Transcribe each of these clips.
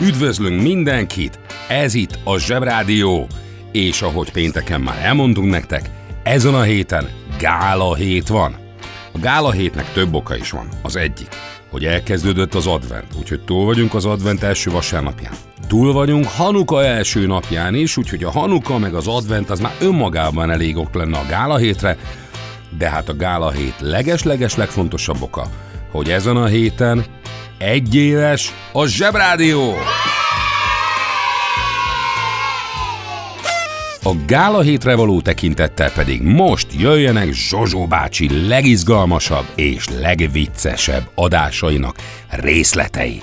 Üdvözlünk mindenkit! Ez itt a Zsebrádió, és ahogy pénteken már elmondtunk nektek, ezen a héten gála hét van. A gála hétnek több oka is van. Az egyik, hogy elkezdődött az advent, úgyhogy túl vagyunk az advent első vasárnapján. Túl vagyunk Hanuka első napján is, úgyhogy a Hanuka meg az advent az már önmagában elég ok lenne a gála hétre, de hát a gála hét leges-leges legfontosabb oka, hogy ezen a héten egy éves a Zsebrádió! A gála hétre való tekintettel pedig most jöjjenek Zsozsó bácsi legizgalmasabb és legviccesebb adásainak részletei.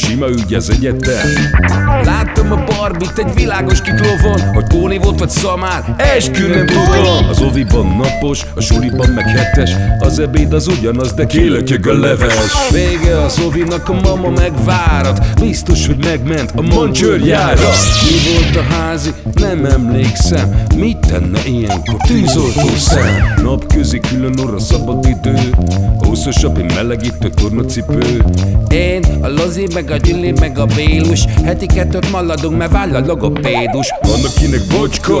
sima ügy az egyetem. Láttam a barbit egy világos kiklovon Hogy Póni volt vagy szamár, eskü nem tudom Az oviban napos, a suliban meg hetes Az ebéd az ugyanaz, de kilötyög a leves. Vége az ovinak, a mama megvárat Biztos, hogy megment a mancsőrjára. Mi volt a házi? Nem emlékszem. Mit tenne ilyenkor? Tűzoltó szem? Napközi külön orra szabad idő Húszosabb, egy melegítő tornacipő. Én, a Lozi, meg a Gyüli, meg a Bélus Heti kettőt maladunk, mert váll a logopédus Van akinek bocska,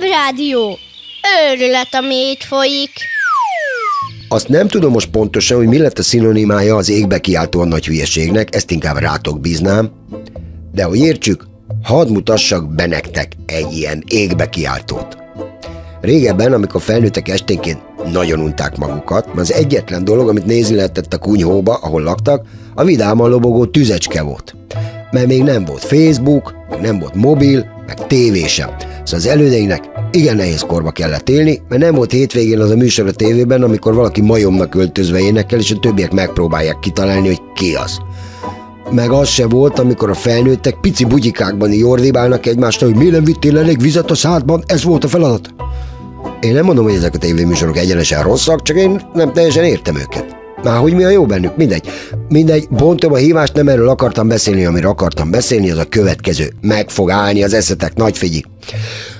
Zsebrádió! Őrület, ami itt folyik. Azt nem tudom most pontosan, hogy mi lett a szinonimája az égbe kiáltóan nagy hülyeségnek, ezt inkább rátok bíznám. De hogy értsük, hadd mutassak be nektek egy ilyen égbe kiáltót. Régebben, amikor felnőttek esténként nagyon unták magukat, mert az egyetlen dolog, amit nézni lehetett a kunyhóba, ahol laktak, a vidáman lobogó tüzecske volt. Mert még nem volt Facebook, nem volt mobil, meg tévé sem. Szóval az elődeinek igen nehéz korba kellett élni, mert nem volt hétvégén az a műsor a tévében, amikor valaki majomnak öltözve énekel, és a többiek megpróbálják kitalálni, hogy ki az. Meg az se volt, amikor a felnőttek pici bugyikákban jordibálnak egymástól, hogy mi nem vittél elég vizet a szádban, ez volt a feladat. Én nem mondom, hogy ezek a tévéműsorok egyenesen rosszak, csak én nem teljesen értem őket. Már hogy mi a jó bennük, mindegy. Mindegy, bontom a hívást, nem erről akartam beszélni, amiről akartam beszélni, az a következő. Meg fog állni az eszetek, nagy figyi.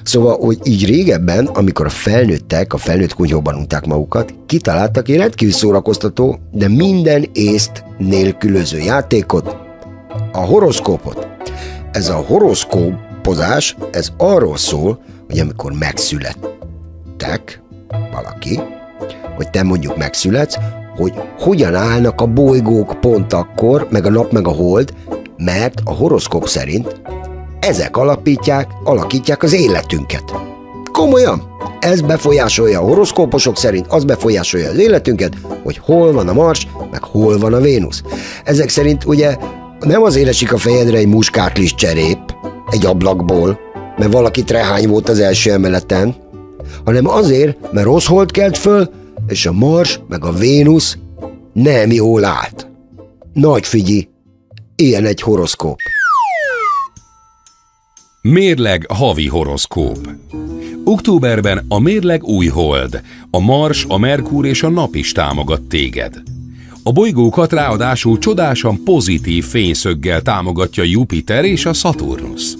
Szóval, hogy így régebben, amikor a felnőttek a felnőtt kunyhóban unták magukat, kitaláltak egy rendkívül szórakoztató, de minden észt nélkülöző játékot, a horoszkópot. Ez a horoszkópozás, ez arról szól, hogy amikor megszülettek valaki, hogy te mondjuk megszületsz, hogy hogyan állnak a bolygók pont akkor, meg a nap, meg a hold, mert a horoszkóp szerint ezek alapítják, alakítják az életünket. Komolyan? Ez befolyásolja a horoszkóposok szerint, az befolyásolja az életünket, hogy hol van a Mars, meg hol van a Vénusz. Ezek szerint ugye nem azért esik a fejedre egy muskátlis cserép, egy ablakból, mert valaki trehány volt az első emeleten, hanem azért, mert rossz hold kelt föl, és a Mars meg a Vénusz nem jól állt. Nagy figyi, ilyen egy horoszkóp. Mérleg havi horoszkóp. Októberben a mérleg új hold, a Mars, a Merkur és a Nap is támogat téged. A bolygókat ráadásul csodásan pozitív fényszöggel támogatja Jupiter és a Saturnus.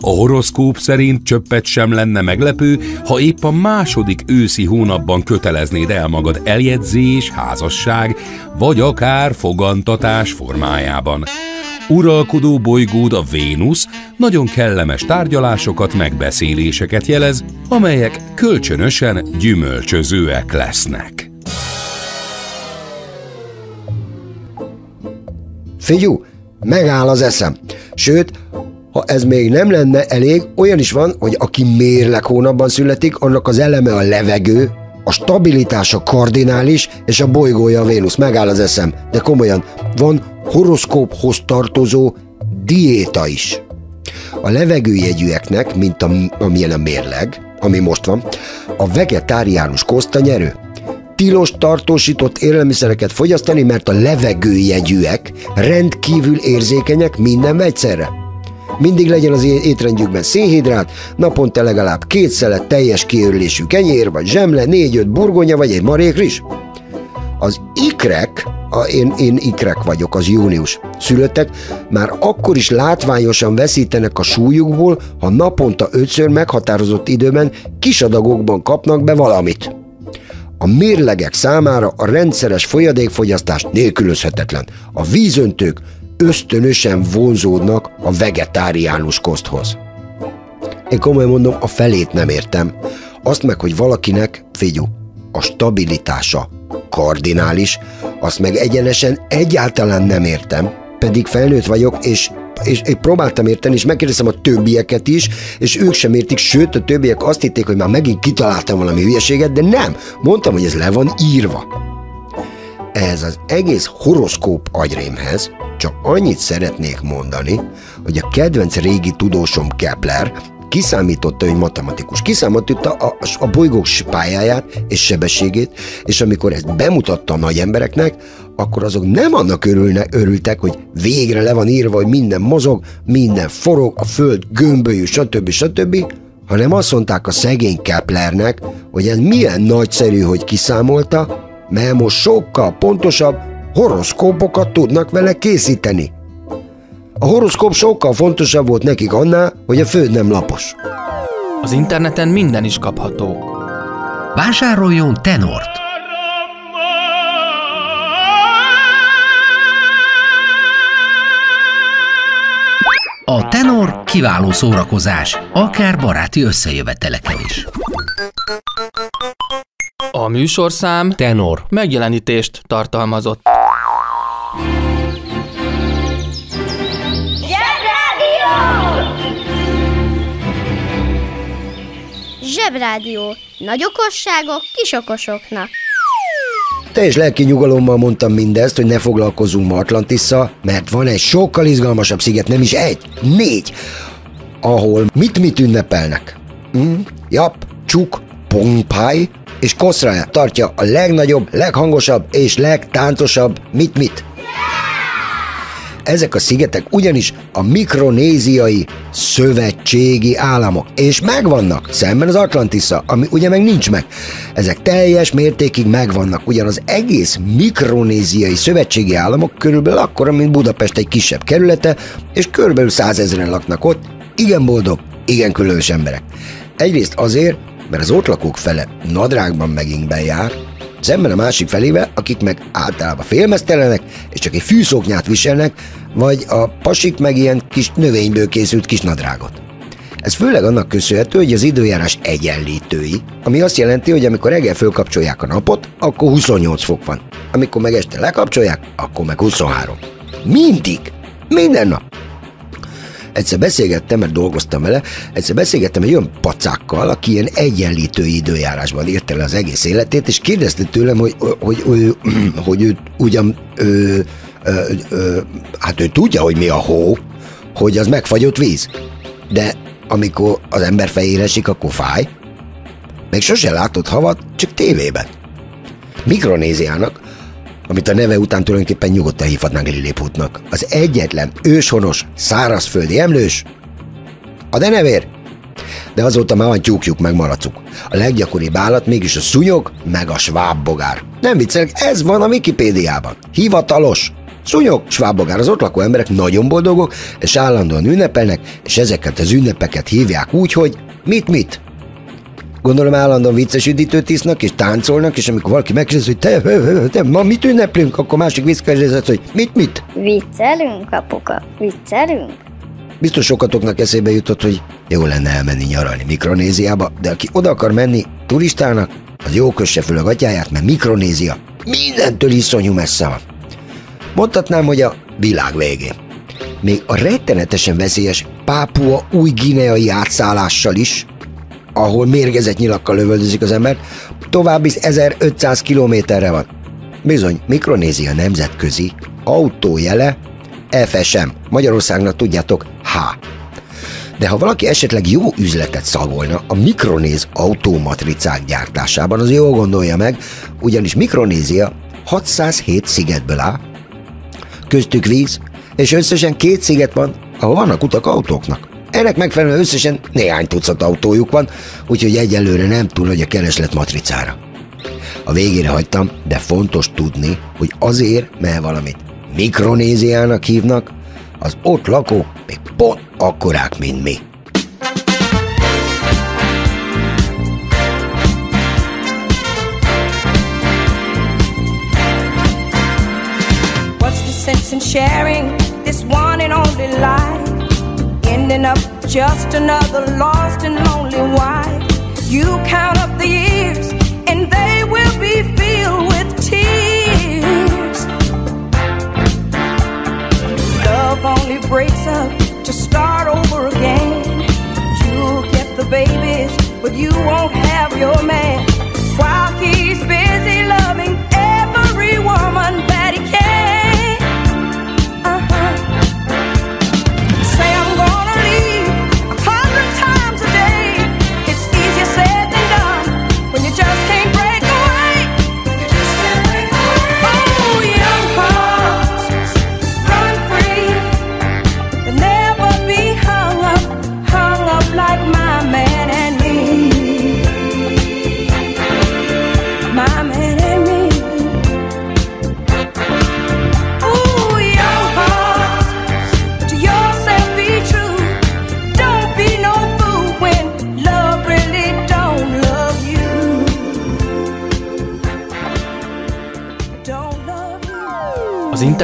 A horoszkóp szerint csöppet sem lenne meglepő, ha épp a második őszi hónapban köteleznéd el magad eljegyzés, házasság, vagy akár fogantatás formájában. Uralkodó bolygód a Vénusz nagyon kellemes tárgyalásokat, megbeszéléseket jelez, amelyek kölcsönösen gyümölcsözőek lesznek. Figyú, megáll az eszem. Sőt, ha ez még nem lenne elég, olyan is van, hogy aki mérleg hónapban születik, annak az eleme a levegő, a stabilitása kardinális, és a bolygója a Vénusz. Megáll az eszem. De komolyan, van horoszkóphoz tartozó diéta is. A levegőjegyűeknek, mint a, amilyen a mérleg, ami most van, a vegetáriánus koszta nyerő. Tilos tartósított élelmiszereket fogyasztani, mert a levegőjegyűek rendkívül érzékenyek minden vegyszerre. Mindig legyen az étrendjükben szénhidrát, naponta legalább két szelet teljes kiörlésű kenyér, vagy zsemle, négy-öt burgonya, vagy egy marék rizs. Az ikrek, a, én, én ikrek vagyok, az június szülöttek, már akkor is látványosan veszítenek a súlyukból, ha naponta ötször meghatározott időben kis adagokban kapnak be valamit. A mérlegek számára a rendszeres folyadékfogyasztás nélkülözhetetlen. A vízöntők ösztönösen vonzódnak a vegetáriánus koszthoz. Én komolyan mondom, a felét nem értem. Azt meg, hogy valakinek, figyú, a stabilitása kardinális, azt meg egyenesen egyáltalán nem értem, pedig felnőtt vagyok, és és én próbáltam érteni, és megkérdeztem a többieket is, és ők sem értik, sőt a többiek azt hitték, hogy már megint kitaláltam valami hülyeséget, de nem. Mondtam, hogy ez le van írva. Ez az egész horoszkóp agyrémhez csak annyit szeretnék mondani, hogy a kedvenc régi tudósom Kepler kiszámította, hogy matematikus, kiszámította a, a bolygók pályáját és sebességét, és amikor ezt bemutatta a nagy embereknek, akkor azok nem annak örülnek, örültek, hogy végre le van írva, hogy minden mozog, minden forog, a föld gömbölyű, stb. stb., hanem azt mondták a szegény Keplernek, hogy ez milyen nagyszerű, hogy kiszámolta, mert most sokkal pontosabb horoszkópokat tudnak vele készíteni. A horoszkóp sokkal fontosabb volt nekik annál, hogy a föld nem lapos. Az interneten minden is kapható. Vásároljon Tenort! A Tenor kiváló szórakozás, akár baráti összejöveteleken is. A műsorszám Tenor. megjelenítést tartalmazott. Zsebrádió. Nagy okosságok kis okosoknak. Teljes lelki nyugalommal mondtam mindezt, hogy ne foglalkozzunk ma Atlantisszal, mert van egy sokkal izgalmasabb sziget, nem is egy, négy, ahol mit-mit ünnepelnek. Hm? Jap, Csuk, Pompáj és Koszra tartja a legnagyobb, leghangosabb és legtáncosabb mit-mit. Ezek a szigetek ugyanis a mikronéziai szövetségi államok, és megvannak, szemben az Atlantisza, ami ugye meg nincs meg. Ezek teljes mértékig megvannak, ugyan az egész mikronéziai szövetségi államok körülbelül akkora, mint Budapest egy kisebb kerülete, és körülbelül százezeren laknak ott, igen boldog, igen különös emberek. Egyrészt azért, mert az ott lakók fele nadrágban megint bejár, szemben a másik felével, akik meg általában félmeztelenek, és csak egy fűszoknyát viselnek, vagy a pasik meg ilyen kis növényből készült kis nadrágot. Ez főleg annak köszönhető, hogy az időjárás egyenlítői, ami azt jelenti, hogy amikor reggel fölkapcsolják a napot, akkor 28 fok van. Amikor meg este lekapcsolják, akkor meg 23. Mindig! Minden nap! Egyszer beszélgettem, mert dolgoztam vele, egyszer beszélgettem egy olyan pacákkal, aki ilyen egyenlítő időjárásban írta le az egész életét, és kérdezte tőlem, hogy, hogy, hogy, hogy, ő ugyan, ö, ö, ö, hát ő tudja, hogy mi a hó, hogy az megfagyott víz. De amikor az ember fejére esik, akkor fáj. Még sose látott havat, csak tévében. Mikronéziának amit a neve után tulajdonképpen nyugodtan hívhatnánk Lilliputnak. Az egyetlen őshonos, szárazföldi emlős, a denevér. de azóta már van tyúkjuk meg malacuk. A leggyakoribb állat mégis a szúnyog meg a svábbogár. Nem viccelek, ez van a Wikipédiában. Hivatalos. Szúnyog, svábbogár, az ott lakó emberek nagyon boldogok, és állandóan ünnepelnek, és ezeket az ünnepeket hívják úgy, hogy mit-mit. Gondolom állandóan vicces üdítőt isznak, és táncolnak, és amikor valaki megkérdezi, hogy te, te, te, ma mit ünneplünk, akkor másik visszakérdezett, hogy mit-mit. Viccelünk, apuka? Viccelünk? Biztos sokatoknak eszébe jutott, hogy jó lenne elmenni nyaralni Mikronéziába, de aki oda akar menni turistának, az jó kösse föl a gatyáját, mert Mikronézia mindentől iszonyú messze van. Mondhatnám, hogy a világ végén. Még a rettenetesen veszélyes Pápua új gineai átszállással is, ahol mérgezett nyilakkal lövöldözik az ember, további 1500 kilométerre van. Bizony, Mikronézia nemzetközi autójele FSM, Magyarországnak tudjátok H. De ha valaki esetleg jó üzletet szagolna a mikronéz automatricák gyártásában, az jól gondolja meg, ugyanis Mikronézia 607 szigetből áll, köztük víz, és összesen két sziget van, ahol vannak utak autóknak. Ennek megfelelően összesen néhány tucat autójuk van, úgyhogy egyelőre nem túl nagy a kereslet matricára. A végére hagytam, de fontos tudni, hogy azért, mert valamit Mikronéziának hívnak, az ott lakók még pont akkorák, mint mi. What's the sense in sharing this one just another lost and lonely wife. You count up the years, and they will be filled with tears. Love only breaks up to start over again. You'll get the babies, but you won't have your man. While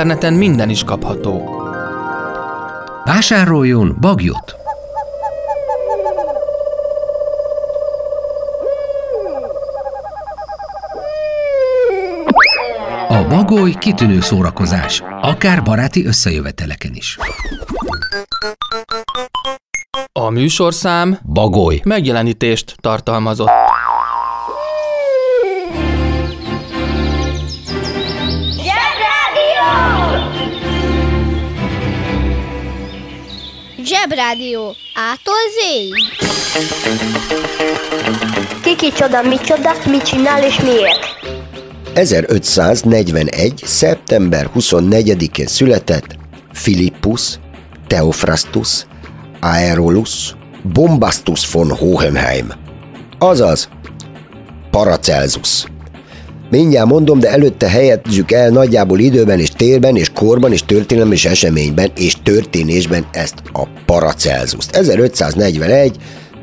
interneten minden is kapható. Vásároljon bagyot! A bagoly kitűnő szórakozás, akár baráti összejöveteleken is. A műsorszám Bagoly. megjelenítést tartalmazott. Zsebrádió. Ától zéig. Ki kicsoda, micsoda, mit csinál és miért? 1541. szeptember 24-én született Philippus Theophrastus Aerolus Bombastus von Hohenheim. Azaz Paracelsus. Mindjárt mondom, de előtte helyezzük el nagyjából időben és térben és korban és történelem és eseményben és történésben ezt a Paracelsus. 1541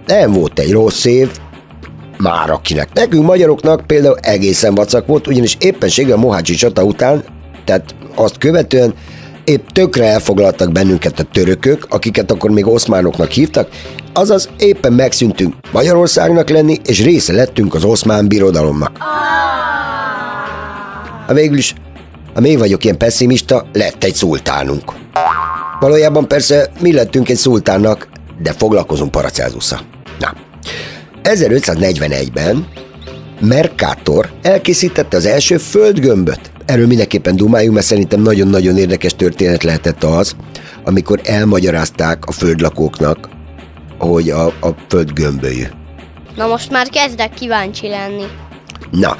nem volt egy rossz év, már akinek. Nekünk magyaroknak például egészen vacak volt, ugyanis éppenséggel a Mohácsi csata után, tehát azt követően épp tökre elfoglaltak bennünket a törökök, akiket akkor még oszmánoknak hívtak, azaz éppen megszűntünk Magyarországnak lenni, és része lettünk az oszmán birodalomnak. Ha végül is, ha még vagyok ilyen pessimista, lett egy szultánunk. Valójában persze mi lettünk egy szultánnak, de foglalkozunk Paracelsusszal. Na, 1541-ben Mercator elkészítette az első földgömböt. Erről mindenképpen dumáljunk, mert szerintem nagyon-nagyon érdekes történet lehetett az, amikor elmagyarázták a földlakóknak, hogy a, a föld gömbölyű. Na most már kezdek kíváncsi lenni. Na,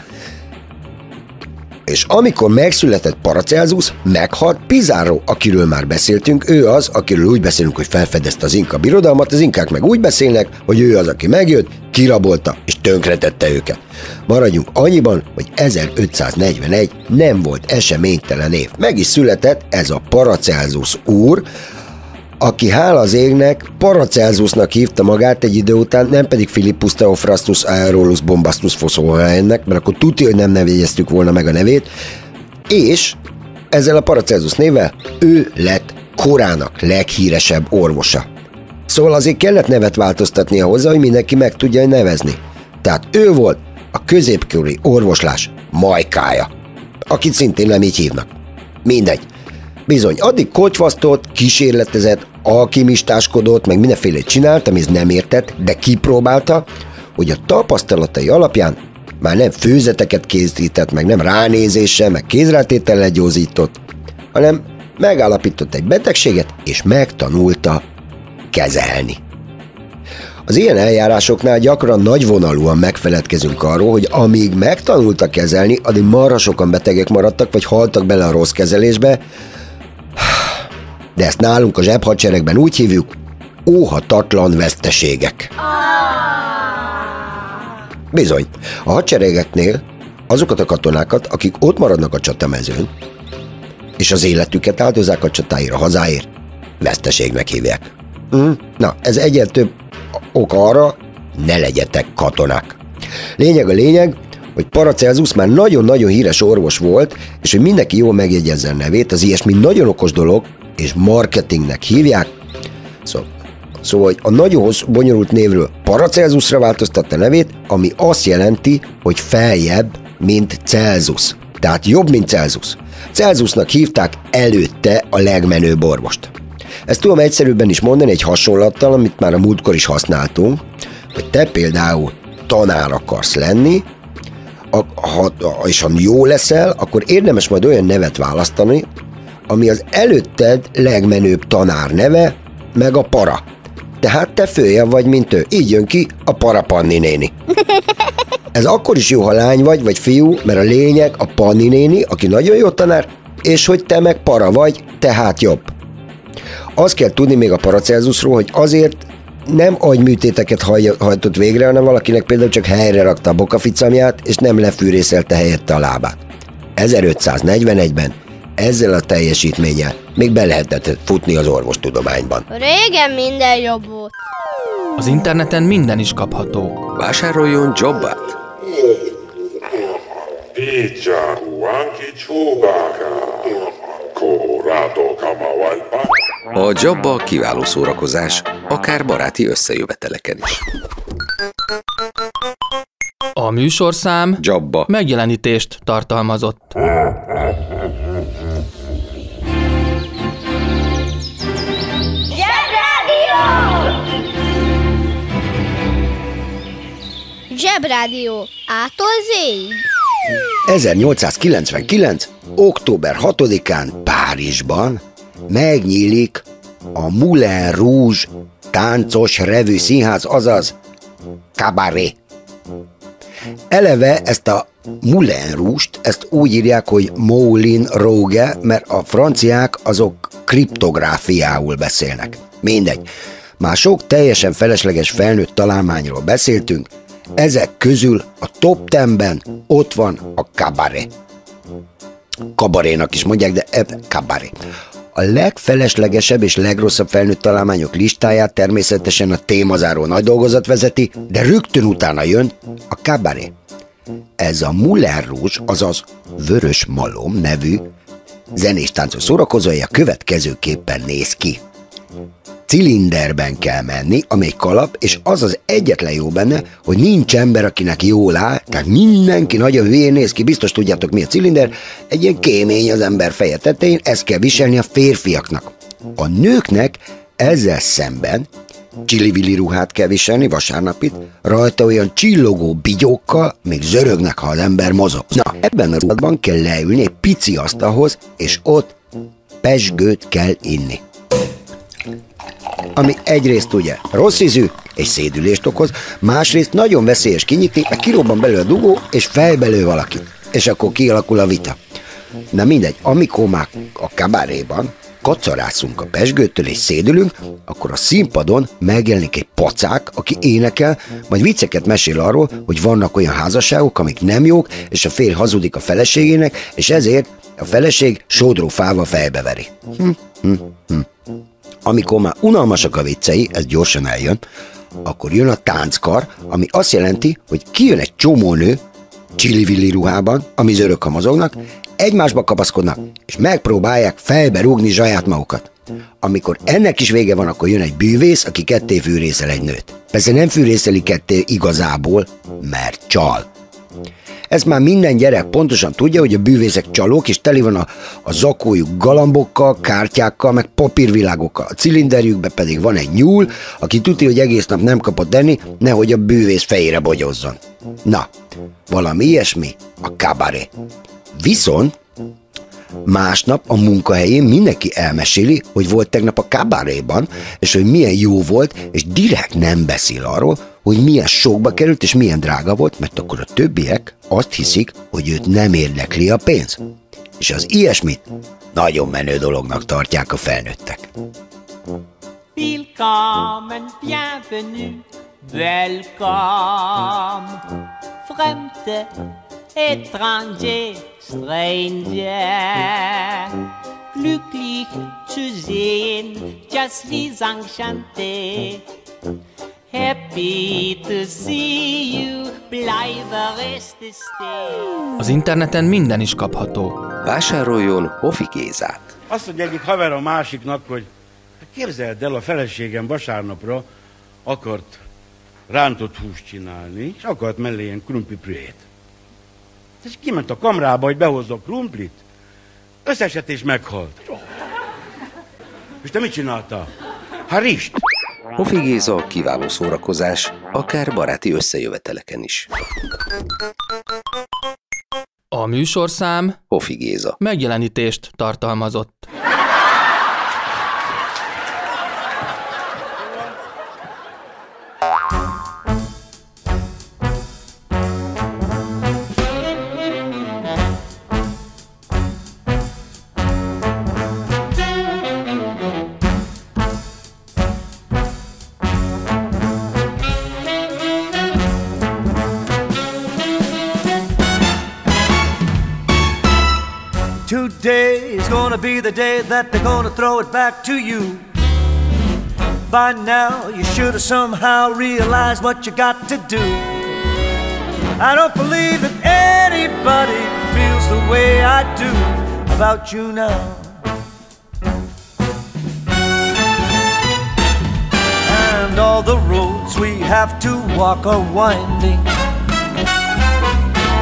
És amikor megszületett Paracelsus, meghalt Pizarro, akiről már beszéltünk, ő az, akiről úgy beszélünk, hogy felfedezte az inka birodalmat, az inkák meg úgy beszélnek, hogy ő az, aki megjött, kirabolta és tönkretette őket. Maradjunk annyiban, hogy 1541 nem volt eseménytelen év. Meg is született ez a Paracelsus úr, aki hála az égnek Paracelsusnak hívta magát egy idő után, nem pedig Philippus Theophrastus Aerolus Bombastus Fossóhaennek, mert akkor tudja, hogy nem nevégyeztük volna meg a nevét, és ezzel a Paracelsus névvel ő lett korának leghíresebb orvosa. Szóval azért kellett nevet változtatnia hozzá, hogy mindenki meg tudja nevezni. Tehát ő volt a középkori orvoslás majkája, akit szintén nem így hívnak. Mindegy. Bizony, addig kocsvasztott, kísérletezett, alkimistáskodott, meg mindenféle csinált, amihez nem értett, de kipróbálta, hogy a tapasztalatai alapján már nem főzeteket készített, meg nem ránézéssel, meg kézrátétellel gyógyított, hanem megállapított egy betegséget, és megtanulta kezelni. Az ilyen eljárásoknál gyakran nagyvonalúan megfeledkezünk arról, hogy amíg megtanulta kezelni, addig marha sokan betegek maradtak, vagy haltak bele a rossz kezelésbe, de ezt nálunk a zsebhadseregben úgy hívjuk, óhatatlan veszteségek. Bizony, a hadseregeknél azokat a katonákat, akik ott maradnak a csatamezőn, és az életüket áldozzák a csatáira, hazáért, veszteségnek hívják. Hm? Na, ez egyre több ok arra, ne legyetek katonák. Lényeg a lényeg, hogy Paracelsus már nagyon-nagyon híres orvos volt, és hogy mindenki jól megjegyezzen nevét, az ilyesmi nagyon okos dolog, és marketingnek hívják. Szóval, szóval hogy a nagyon hossz, bonyolult névről Paracelsusra változtatta nevét, ami azt jelenti, hogy feljebb, mint Celsus. Tehát jobb, mint Celsus. Celsusnak hívták előtte a legmenőbb orvost. Ezt tudom egyszerűbben is mondani egy hasonlattal, amit már a múltkor is használtunk, hogy te például tanár akarsz lenni, a, ha, és ha jó leszel, akkor érdemes majd olyan nevet választani, ami az előtted legmenőbb tanár neve, meg a para. Tehát te följebb vagy, mint ő. Így jön ki a para Panni néni. Ez akkor is jó, ha lány vagy, vagy fiú, mert a lényeg a Panni néni, aki nagyon jó tanár, és hogy te meg para vagy, tehát jobb. Azt kell tudni még a Paracelsusról, hogy azért nem agyműtéteket hajtott végre, hanem valakinek például csak helyre rakta a bokaficamját, és nem lefűrészelte helyette a lábát. 1541-ben ezzel a teljesítménnyel még be lehetett futni az orvostudományban. Régen minden jobb volt. Az interneten minden is kapható. Vásároljon jobbát! Pizza, anki Chewbacca. Colorado. A Jabba kiváló szórakozás, akár baráti összejöveteleken is. A műsorszám Jabba. megjelenítést tartalmazott. Zsebrádió. Ától zéig. 1899. október 6-án Párizsban megnyílik a Moulin Rouge táncos revű színház, azaz Cabaret. Eleve ezt a Moulin Rouge-t, ezt úgy írják, hogy Moulin Rouge, mert a franciák azok kriptográfiául beszélnek. Mindegy. Már sok teljesen felesleges felnőtt találmányról beszéltünk, ezek közül a top 10-ben ott van a Cabaret. Kabarénak is mondják, de eb, Cabaret. A legfeleslegesebb és legrosszabb felnőtt találmányok listáját természetesen a témazáró nagy dolgozat vezeti, de rögtön utána jön a Cabaret. Ez a Moulin Rouge, azaz Vörös Malom nevű zenés táncos szórakozója következőképpen néz ki cilinderben kell menni, ami egy kalap, és az az egyetlen jó benne, hogy nincs ember, akinek jól áll, tehát mindenki nagyon hülyén néz ki, biztos tudjátok mi a cilinder, egy ilyen kémény az ember feje tetején, ezt kell viselni a férfiaknak. A nőknek ezzel szemben csili ruhát kell viselni vasárnapit, rajta olyan csillogó bigyókkal, még zörögnek, ha az ember mozog. Na, ebben a ruhában kell leülni egy pici asztalhoz, és ott pesgőt kell inni ami egyrészt ugye rossz ízű és szédülést okoz, másrészt nagyon veszélyes kinyitni, mert kirobban belőle a dugó, és fejbelő valaki. És akkor kialakul a vita. Na mindegy, amikor már a kabaréban kacarászunk a pesgőtől és szédülünk, akkor a színpadon megjelenik egy pacák, aki énekel, majd vicceket mesél arról, hogy vannak olyan házasságok, amik nem jók, és a férj hazudik a feleségének, és ezért a feleség sodrófával fejbeveri. Hm, hm, hm. Amikor már unalmasak a viccei, ez gyorsan eljön, akkor jön a tánckar, ami azt jelenti, hogy kijön egy csomó nő, csili ruhában, ami zörök mozognak, egymásba kapaszkodnak, és megpróbálják fejbe rúgni saját magukat. Amikor ennek is vége van, akkor jön egy bűvész, aki ketté fűrészel egy nőt. Persze nem fűrészeli ketté igazából, mert csal. Ez már minden gyerek pontosan tudja, hogy a bűvészek csalók, és teli van a, a zakójuk galambokkal, kártyákkal, meg papírvilágokkal. A cilinderjükben pedig van egy nyúl, aki tudja, hogy egész nap nem kapott enni, nehogy a bűvész fejére bogyozzon. Na, valami ilyesmi a kabaré. Viszont Másnap a munkahelyén mindenki elmeséli, hogy volt tegnap a kabaréban, és hogy milyen jó volt, és direkt nem beszél arról, hogy milyen sokba került, és milyen drága volt, mert akkor a többiek azt hiszik, hogy őt nem érdekli a pénz. És az ilyesmit nagyon menő dolognak tartják a felnőttek. Willkommen, bienvenue, welcome, fremde, étranger, stranger. Glücklich zu sehen, just les enchanté. Happy to see you. Az interneten minden is kapható. Vásároljon Hofi Gézát. Azt mondja egyik haver a másiknak, hogy képzeld el, a feleségem vasárnapra akart rántott húst csinálni, és akart mellé ilyen krumplipürét. És kiment a kamrába, hogy behozza a krumplit. Összesett és meghalt. És te mit csinálta? Hát rist. Hofi Géza kiváló szórakozás, akár baráti összejöveteleken is. A műsorszám Hofi Géza megjelenítést tartalmazott. Today is gonna be the day that they're gonna throw it back to you. By now, you should have somehow realized what you got to do. I don't believe that anybody feels the way I do about you now. And all the roads we have to walk are winding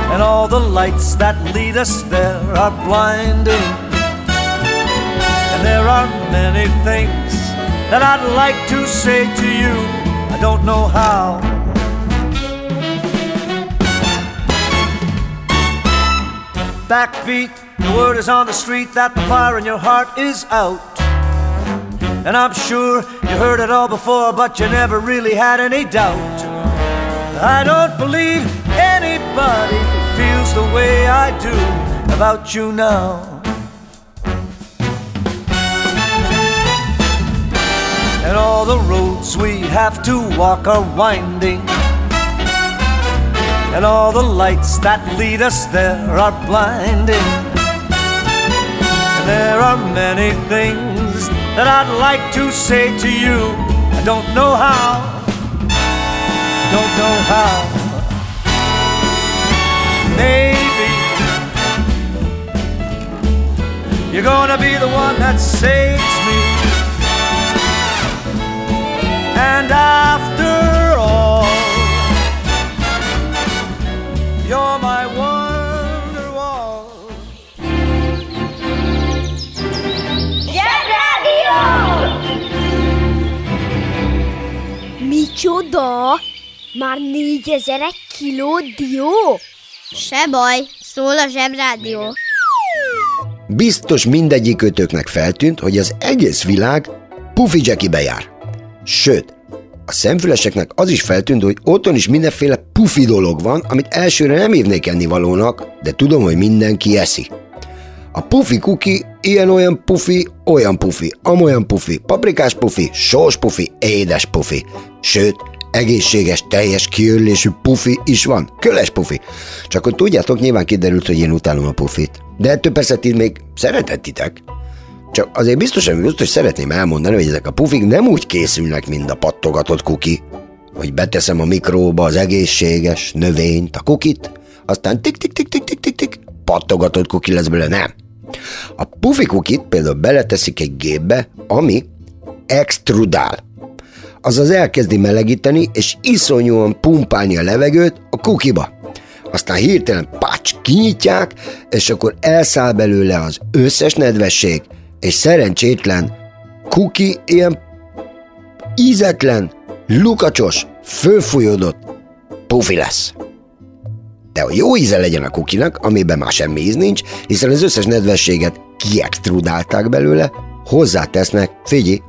and all the lights that lead us there are blinding. There are many things that I'd like to say to you, I don't know how. Backbeat, the word is on the street that the fire in your heart is out. And I'm sure you heard it all before, but you never really had any doubt. I don't believe anybody feels the way I do about you now. And all the roads we have to walk are winding. And all the lights that lead us there are blinding. And there are many things that I'd like to say to you. I don't know how. Don't know how maybe you're gonna be the one that saves me. And after all, you're my wonderwall. Zsebrádió! Micsoda? Már négyezer kiló dió? Se baj, szól a zsebrádió. Biztos mindegyik kötőknek feltűnt, hogy az egész világ Puffy Jackie bejár. Sőt, a szemfüleseknek az is feltűnt, hogy otthon is mindenféle pufi dolog van, amit elsőre nem hívnék ennivalónak, de tudom, hogy mindenki eszi. A pufi kuki ilyen-olyan pufi, olyan pufi, amolyan pufi, paprikás pufi, sós pufi, édes pufi. Sőt, egészséges, teljes kiörlésű pufi is van, köles pufi. Csak hogy tudjátok, nyilván kiderült, hogy én utálom a pufit. De ettől persze ti még szeretetitek. Csak azért biztosan, biztos szeretném elmondani, hogy ezek a pufik nem úgy készülnek, mint a pattogatott kuki, hogy beteszem a mikróba az egészséges növényt, a kukit, aztán tik-tik-tik-tik-tik-tik, pattogatott kuki lesz belőle, nem. A pufi kukit például beleteszik egy gépbe, ami extrudál. Azaz elkezdi melegíteni, és iszonyúan pumpálni a levegőt a kukiba. Aztán hirtelen pács kinyitják, és akkor elszáll belőle az összes nedvesség, és szerencsétlen kuki ilyen ízetlen, lukacsos, fölfújódott pufi lesz. De hogy jó íze legyen a kukinak, amiben már semmi íz nincs, hiszen az összes nedvességet kiextrudálták belőle, hozzátesznek, figyelj,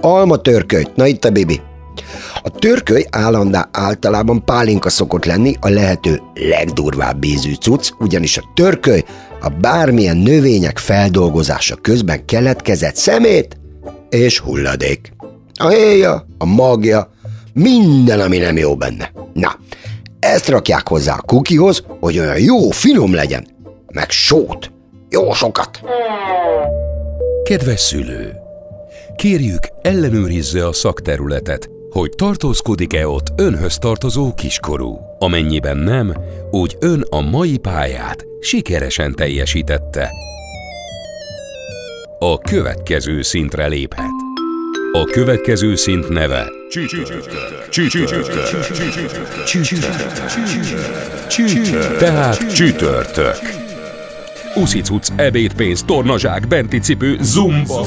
alma törkölyt, na itt a bibi. A törköly állandá általában pálinka szokott lenni a lehető legdurvább ízű cucc, ugyanis a törköly a bármilyen növények feldolgozása közben keletkezett szemét és hulladék. A héja, a magja, minden, ami nem jó benne. Na, ezt rakják hozzá a kukihoz, hogy olyan jó, finom legyen. Meg sót. Jó sokat. Kedves szülő! Kérjük, ellenőrizze a szakterületet, hogy tartózkodik-e ott önhöz tartozó kiskorú. Amennyiben nem, úgy ön a mai pályát sikeresen teljesítette. A következő szintre léphet. A következő szint neve Csütörtök. Tehát csütörtök. Uszicuc, ebédpénz, tornazsák, benti cipő, zumba.